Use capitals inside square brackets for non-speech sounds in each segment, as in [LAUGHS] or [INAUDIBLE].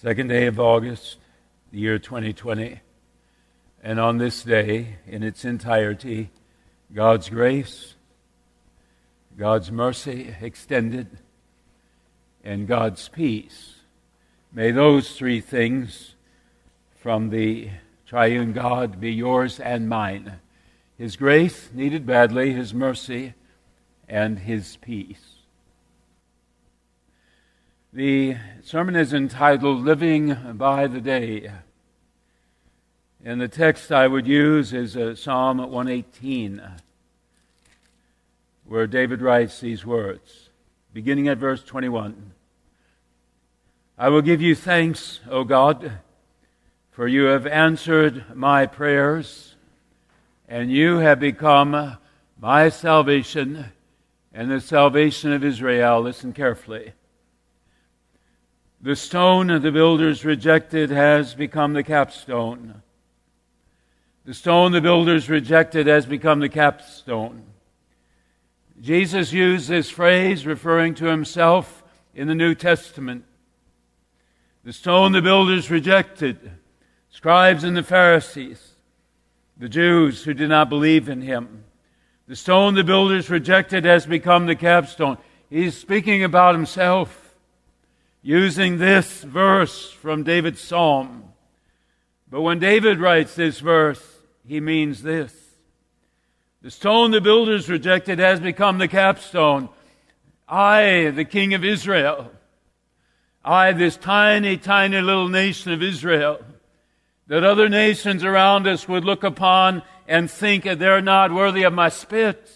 Second day of August, the year 2020. And on this day, in its entirety, God's grace, God's mercy extended, and God's peace. May those three things from the triune God be yours and mine. His grace needed badly, His mercy, and His peace. The sermon is entitled Living by the Day. And the text I would use is uh, Psalm 118, where David writes these words, beginning at verse 21. I will give you thanks, O God, for you have answered my prayers, and you have become my salvation and the salvation of Israel. Listen carefully. The stone the builders rejected has become the capstone. The stone the builders rejected has become the capstone. Jesus used this phrase referring to himself in the New Testament. The stone the builders rejected, scribes and the Pharisees, the Jews who did not believe in him. The stone the builders rejected has become the capstone. He's speaking about himself using this verse from David's psalm. But when David writes this verse, he means this. The stone the builders rejected has become the capstone. I, the king of Israel, I, this tiny, tiny little nation of Israel, that other nations around us would look upon and think that they're not worthy of my spit.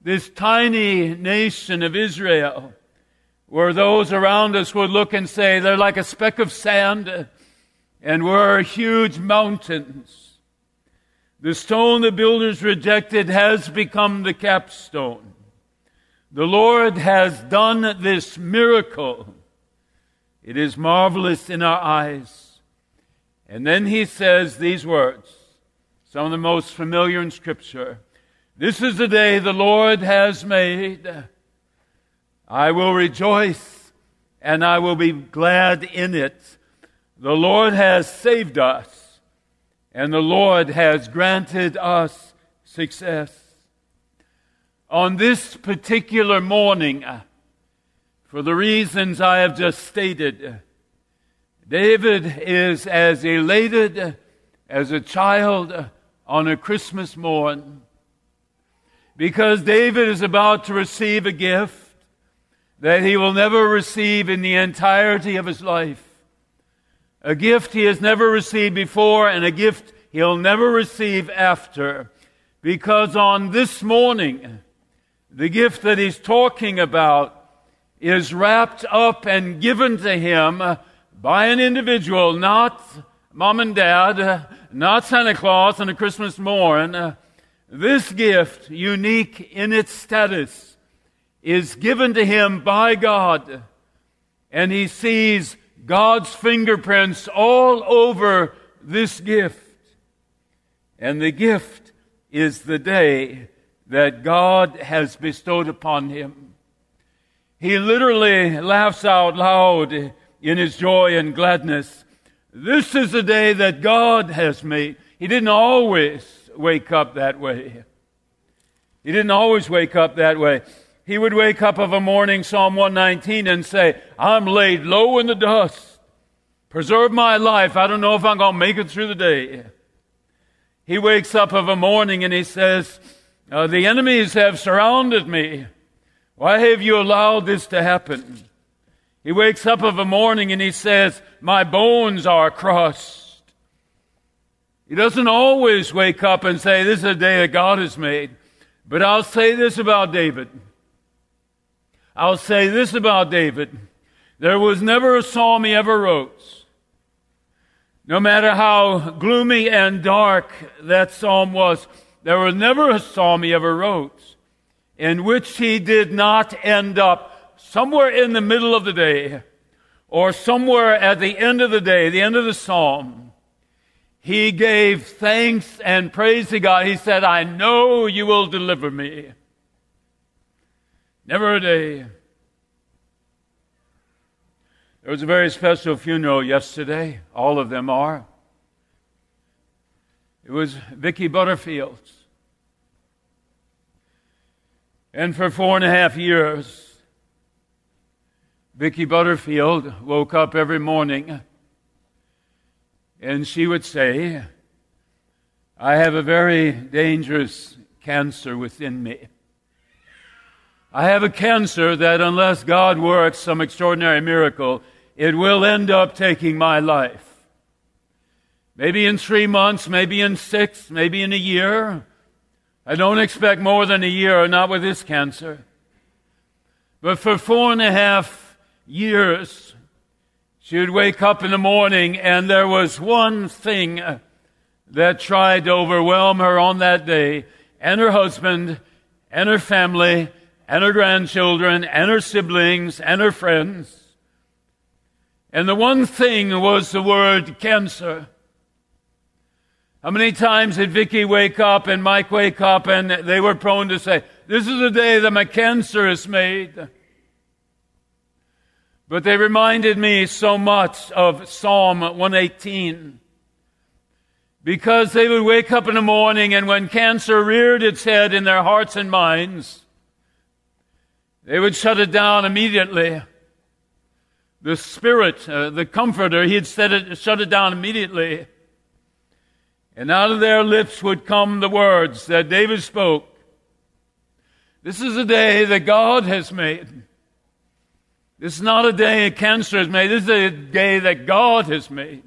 This tiny nation of Israel, where those around us would look and say, they're like a speck of sand, and we're huge mountains. The stone the builders rejected has become the capstone. The Lord has done this miracle. It is marvelous in our eyes. And then he says these words, some of the most familiar in Scripture. This is the day the Lord has made. I will rejoice and I will be glad in it. The Lord has saved us and the Lord has granted us success. On this particular morning, for the reasons I have just stated, David is as elated as a child on a Christmas morn because David is about to receive a gift that he will never receive in the entirety of his life. A gift he has never received before and a gift he'll never receive after. Because on this morning, the gift that he's talking about is wrapped up and given to him by an individual, not mom and dad, not Santa Claus on a Christmas morn. This gift, unique in its status, is given to him by God, and he sees God's fingerprints all over this gift. And the gift is the day that God has bestowed upon him. He literally laughs out loud in his joy and gladness. This is the day that God has made. He didn't always wake up that way. He didn't always wake up that way he would wake up of a morning, Psalm 119, and say, I'm laid low in the dust. Preserve my life. I don't know if I'm going to make it through the day. He wakes up of a morning and he says, uh, The enemies have surrounded me. Why have you allowed this to happen? He wakes up of a morning and he says, My bones are crushed. He doesn't always wake up and say, This is a day that God has made. But I'll say this about David. I'll say this about David. There was never a psalm he ever wrote. No matter how gloomy and dark that psalm was, there was never a psalm he ever wrote in which he did not end up somewhere in the middle of the day or somewhere at the end of the day, the end of the psalm. He gave thanks and praise to God. He said, I know you will deliver me. Never a day. There was a very special funeral yesterday. All of them are. It was Vicki Butterfield's. And for four and a half years, Vicki Butterfield woke up every morning and she would say, I have a very dangerous cancer within me. I have a cancer that, unless God works some extraordinary miracle, it will end up taking my life. Maybe in three months, maybe in six, maybe in a year. I don't expect more than a year, not with this cancer. But for four and a half years, she would wake up in the morning and there was one thing that tried to overwhelm her on that day, and her husband, and her family, and her grandchildren, and her siblings, and her friends. And the one thing was the word cancer. How many times did Vicky wake up and Mike wake up and they were prone to say, This is the day that my cancer is made? But they reminded me so much of Psalm 118. Because they would wake up in the morning and when cancer reared its head in their hearts and minds, they would shut it down immediately the Spirit, uh, the Comforter, he had said it, shut it down immediately. And out of their lips would come the words that David spoke. This is a day that God has made. This is not a day a cancer has made. This is a day that God has made.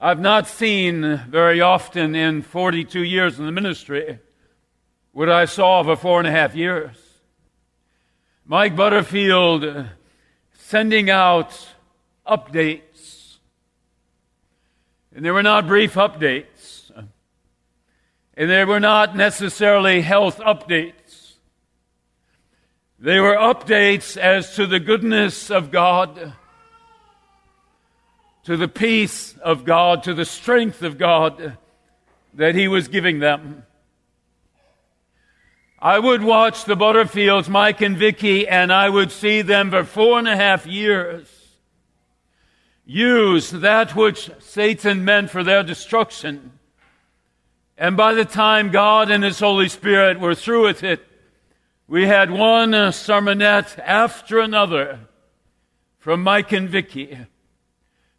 I've not seen very often in 42 years in the ministry what I saw for four and a half years. Mike Butterfield uh, sending out updates. And they were not brief updates. And they were not necessarily health updates. They were updates as to the goodness of God, to the peace of God, to the strength of God that He was giving them. I would watch the Butterfields, Mike and Vicky, and I would see them for four and a half years use that which Satan meant for their destruction. And by the time God and His Holy Spirit were through with it, we had one sermonette after another from Mike and Vicky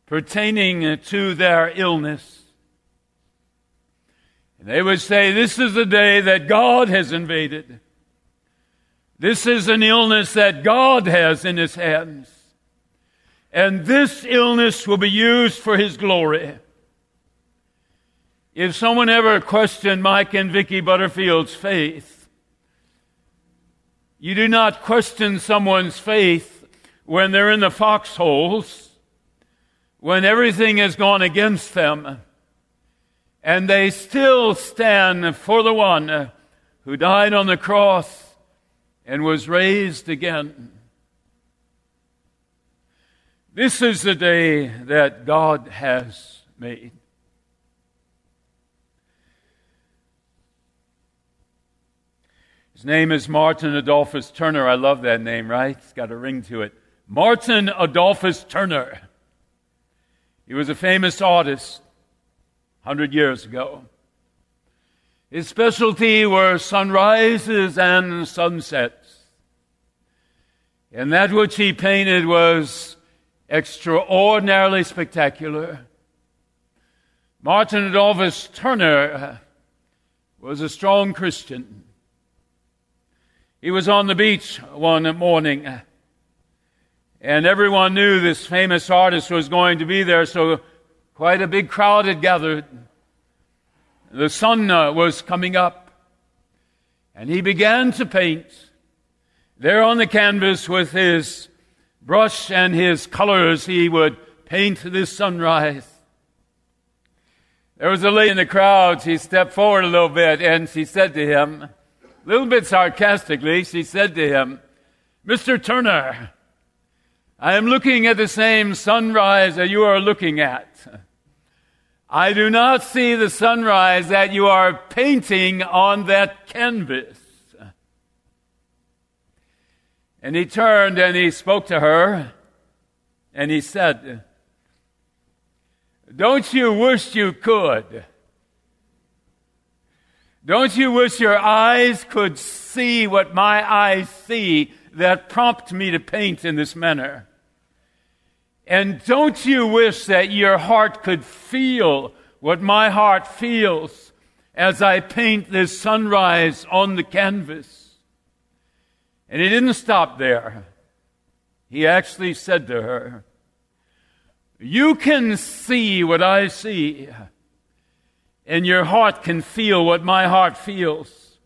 pertaining to their illness. And they would say, This is the day that God has invaded. This is an illness that God has in his hands. And this illness will be used for his glory. If someone ever questioned Mike and Vicky Butterfield's faith, you do not question someone's faith when they're in the foxholes, when everything has gone against them and they still stand for the one who died on the cross and was raised again. This is the day that God has made. His name is Martin Adolphus Turner. I love that name, right? It's got a ring to it. Martin Adolphus Turner. He was a famous artist. 100 years ago. His specialty were sunrises and sunsets. And that which he painted was extraordinarily spectacular. Martin Adolphus Turner was a strong Christian. He was on the beach one morning, and everyone knew this famous artist was going to be there, so Quite a big crowd had gathered. The sun uh, was coming up, and he began to paint there on the canvas with his brush and his colors. He would paint this sunrise. There was a lady in the crowd. She stepped forward a little bit and she said to him, a little bit sarcastically, she said to him, Mr. Turner, I am looking at the same sunrise that you are looking at. I do not see the sunrise that you are painting on that canvas. And he turned and he spoke to her and he said, Don't you wish you could? Don't you wish your eyes could see what my eyes see that prompt me to paint in this manner? And don't you wish that your heart could feel what my heart feels as I paint this sunrise on the canvas? And he didn't stop there. He actually said to her, You can see what I see and your heart can feel what my heart feels.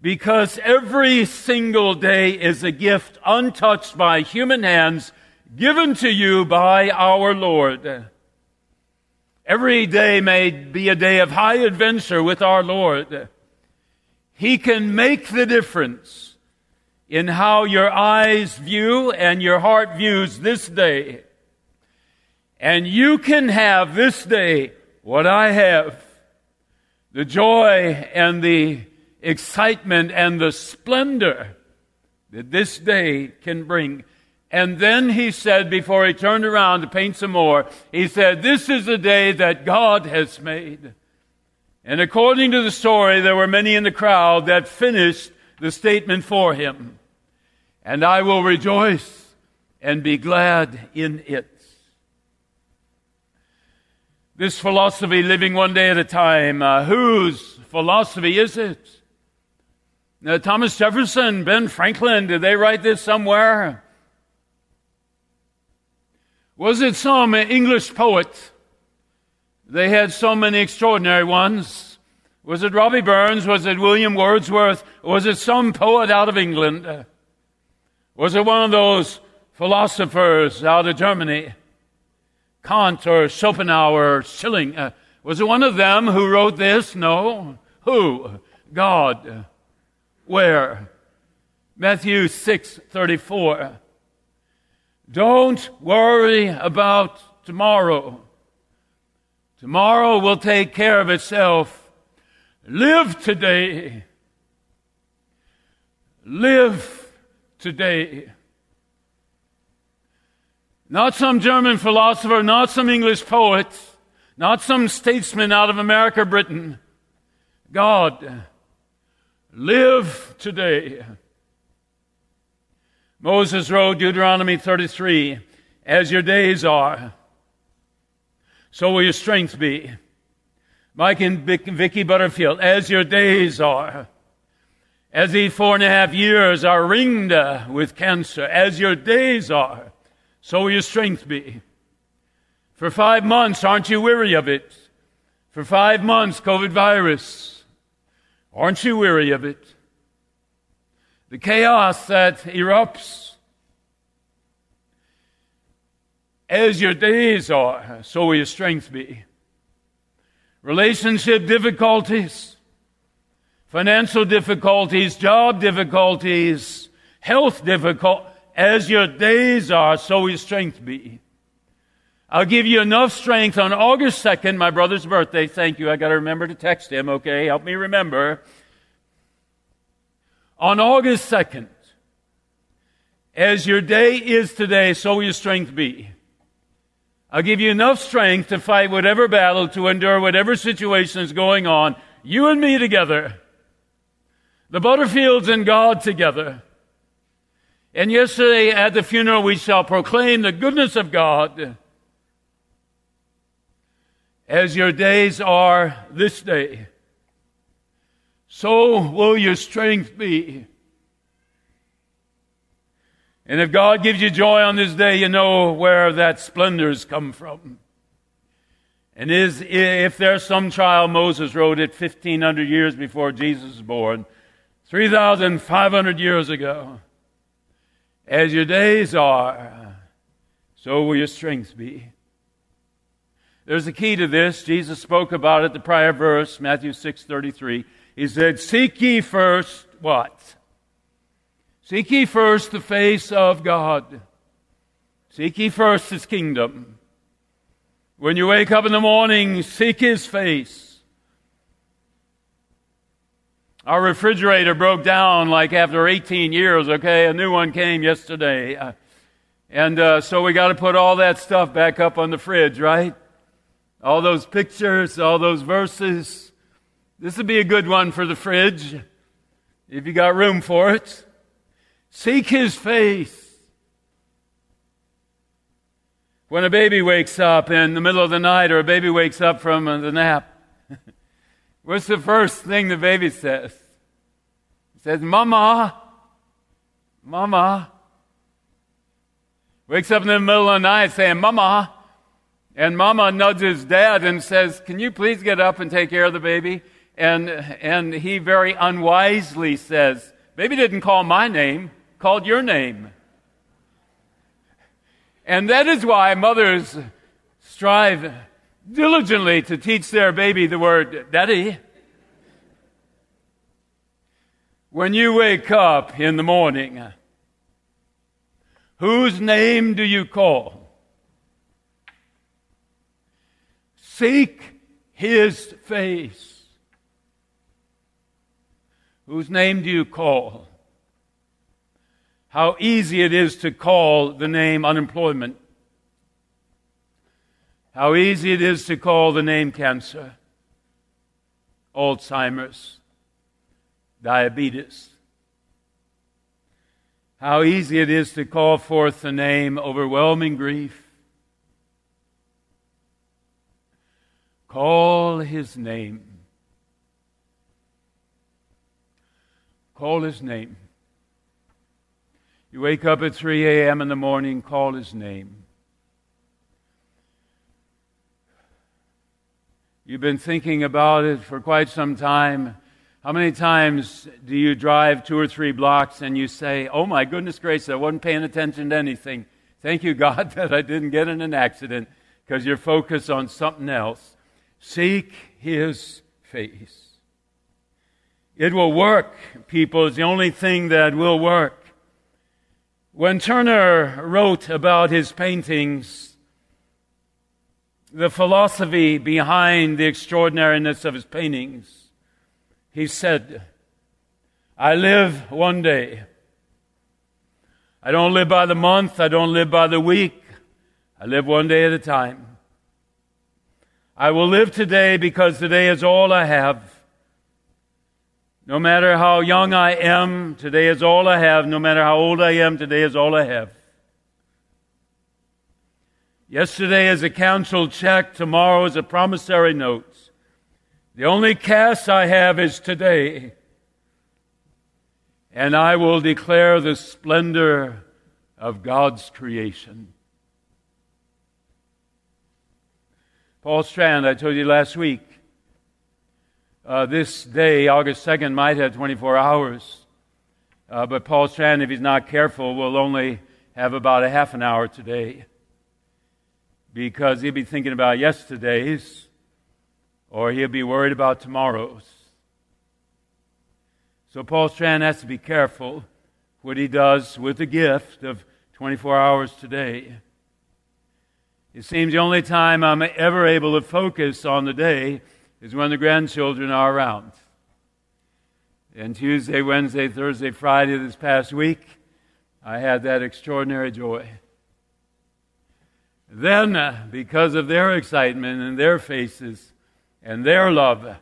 Because every single day is a gift untouched by human hands given to you by our Lord. Every day may be a day of high adventure with our Lord. He can make the difference in how your eyes view and your heart views this day. And you can have this day what I have, the joy and the excitement and the splendor that this day can bring. And then he said, before he turned around to paint some more, he said, This is the day that God has made. And according to the story, there were many in the crowd that finished the statement for him. And I will rejoice and be glad in it. This philosophy, living one day at a time, uh, whose philosophy is it? Now, Thomas Jefferson, Ben Franklin, did they write this somewhere? Was it some English poet? They had so many extraordinary ones. Was it Robbie Burns? Was it William Wordsworth? Was it some poet out of England? Was it one of those philosophers out of Germany? Kant or Schopenhauer or Schelling. Was it one of them who wrote this? No. Who? God. Where? Matthew 6:34. Don't worry about tomorrow. Tomorrow will take care of itself. Live today. Live today. Not some German philosopher, not some English poet, not some statesman out of America, Britain. God, live today. Moses wrote Deuteronomy 33, as your days are, so will your strength be. Mike and Vicky Butterfield, as your days are, as these four and a half years are ringed uh, with cancer, as your days are, so will your strength be. For five months, aren't you weary of it? For five months, COVID virus. Aren't you weary of it? The chaos that erupts. As your days are, so will your strength be. Relationship difficulties, financial difficulties, job difficulties, health difficulties as your days are, so will your strength be. I'll give you enough strength on August 2nd, my brother's birthday. Thank you. I got to remember to text him, okay? Help me remember. On August 2nd, as your day is today, so will your strength be. I'll give you enough strength to fight whatever battle, to endure whatever situation is going on. You and me together. The Butterfields and God together. And yesterday at the funeral, we shall proclaim the goodness of God as your days are this day. So will your strength be. And if God gives you joy on this day, you know where that splendor's come from. And is, if there's some child, Moses wrote it 1500 years before Jesus was born, 3,500 years ago. As your days are, so will your strength be. There's a key to this. Jesus spoke about it the prior verse, Matthew 6:33. He said, "Seek ye first what? Seek ye first the face of God. Seek ye first his kingdom. When you wake up in the morning, seek his face. Our refrigerator broke down like after 18 years, okay? A new one came yesterday. Uh, And uh, so we got to put all that stuff back up on the fridge, right? All those pictures, all those verses. This would be a good one for the fridge if you got room for it. Seek his face. When a baby wakes up in the middle of the night or a baby wakes up from the nap, [LAUGHS] what's the first thing the baby says? It says, Mama, Mama. Wakes up in the middle of the night saying, Mama. And Mama nudges Dad and says, Can you please get up and take care of the baby? And, and he very unwisely says, Maybe didn't call my name, called your name. And that is why mothers strive diligently to teach their baby the word daddy. When you wake up in the morning, whose name do you call? Seek his face. Whose name do you call? how easy it is to call the name unemployment, how easy it is to call the name cancer, Alzheimer's, diabetes. How easy it is to call forth the name overwhelming grief. Call his name. Call his name. You wake up at 3 a.m. in the morning, call his name. You've been thinking about it for quite some time. How many times do you drive two or three blocks and you say, Oh my goodness gracious, I wasn't paying attention to anything. Thank you, [LAUGHS] God, that I didn't get in an accident because you're focused on something else. Seek His face. It will work, people. It's the only thing that will work. When Turner wrote about his paintings, the philosophy behind the extraordinariness of his paintings, he said, I live one day. I don't live by the month. I don't live by the week. I live one day at a time. I will live today because today is all I have. No matter how young I am, today is all I have. No matter how old I am, today is all I have. Yesterday is a council check, tomorrow is a promissory note. The only cash I have is today. And I will declare the splendor of God's creation. Paul Strand, I told you last week, uh, this day, August 2nd, might have 24 hours. Uh, but Paul Strand, if he's not careful, will only have about a half an hour today because he'll be thinking about yesterday's or he'll be worried about tomorrow's. So Paul Strand has to be careful what he does with the gift of 24 hours today. It seems the only time I'm ever able to focus on the day is when the grandchildren are around. And Tuesday, Wednesday, Thursday, Friday this past week, I had that extraordinary joy. Then, uh, because of their excitement and their faces and their love,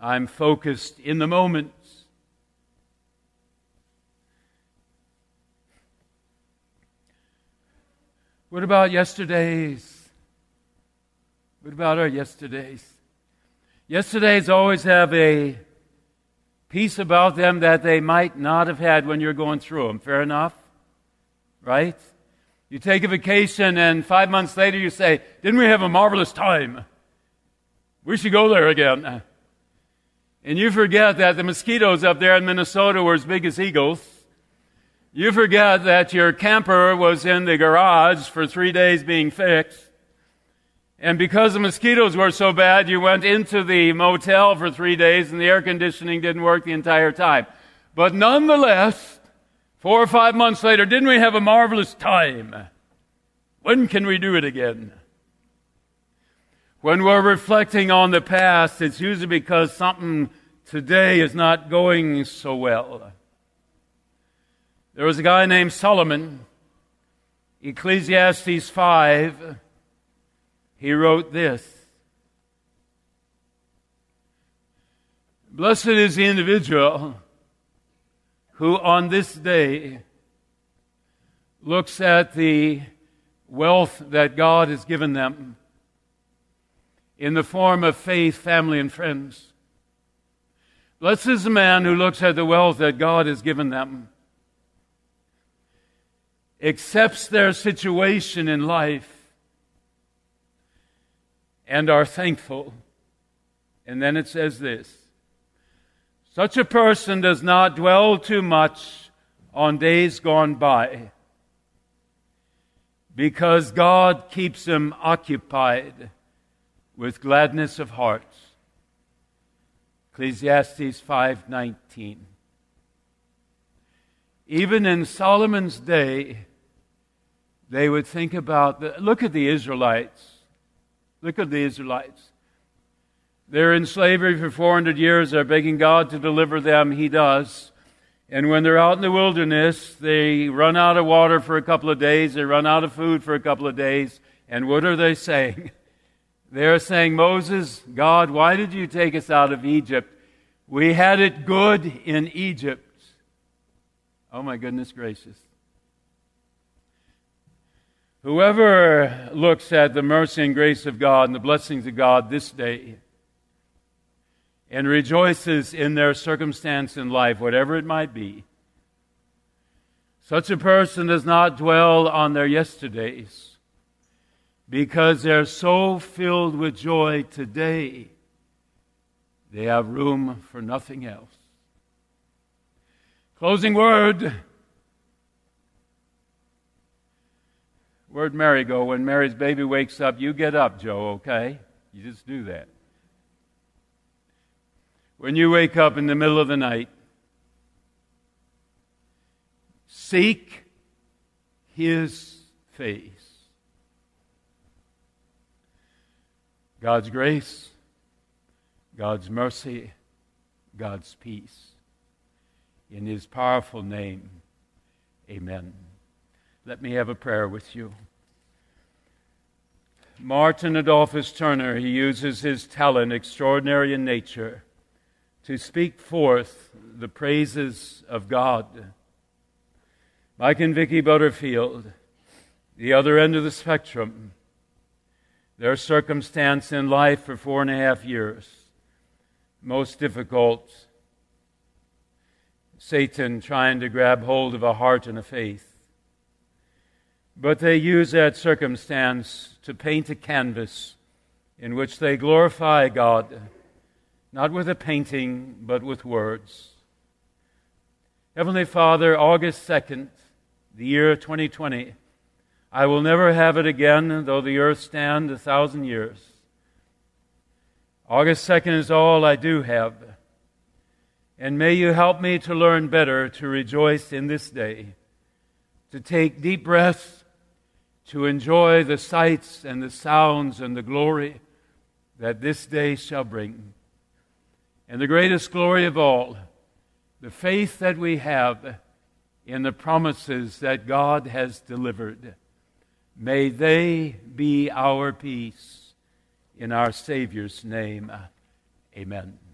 I'm focused in the moments. What about yesterday's? What about our yesterdays? Yesterdays always have a peace about them that they might not have had when you're going through them. Fair enough? Right? You take a vacation and five months later you say, Didn't we have a marvelous time? We should go there again. And you forget that the mosquitoes up there in Minnesota were as big as eagles. You forget that your camper was in the garage for three days being fixed. And because the mosquitoes were so bad, you went into the motel for three days and the air conditioning didn't work the entire time. But nonetheless, four or five months later, didn't we have a marvelous time? When can we do it again? When we're reflecting on the past, it's usually because something today is not going so well. There was a guy named Solomon Ecclesiastes 5, he wrote this Blessed is the individual who on this day looks at the wealth that God has given them in the form of faith, family, and friends. Blessed is the man who looks at the wealth that God has given them, accepts their situation in life, and are thankful. And then it says this Such a person does not dwell too much on days gone by, because God keeps him occupied with gladness of heart. Ecclesiastes 5:19 Even in Solomon's day they would think about the, look at the Israelites look at the Israelites. They're in slavery for 400 years. They're begging God to deliver them. He does. And when they're out in the wilderness they run out of water for a couple of days. They run out of food for a couple of days. And what are they [LAUGHS] saying? They're saying, Moses, God, why did you take us out of Egypt? We had it good in Egypt. Oh my goodness gracious. Whoever looks at the mercy and grace of God and the blessings of God this day and rejoices in their circumstance in life, whatever it might be, such a person does not dwell on their yesterdays because they're so filled with joy today, they have room for nothing else. Closing word. Where'd Mary go? When Mary's baby wakes up, you get up, Joe, okay? You just do that. When you wake up in the middle of the night, seek his face. God's grace, God's mercy, God's peace. In His powerful name, amen. Let me have a prayer with you. Martin Adolphus Turner, he uses his talent, extraordinary in nature, to speak forth the praises of God. Mike and Vicki Butterfield, the other end of the spectrum, their circumstance in life for four and a half years. Most difficult. Satan trying to grab hold of a heart and a faith. But they use that circumstance to paint a canvas in which they glorify God, not with a painting, but with words. Heavenly Father, August 2nd, the year 2020, I will never have it again, though the earth stand a thousand years. August 2nd is all I do have. And may you help me to learn better to rejoice in this day, to take deep breaths, to enjoy the sights and the sounds and the glory that this day shall bring. And the greatest glory of all, the faith that we have in the promises that God has delivered. May they be our peace. In our Savior's name, amen.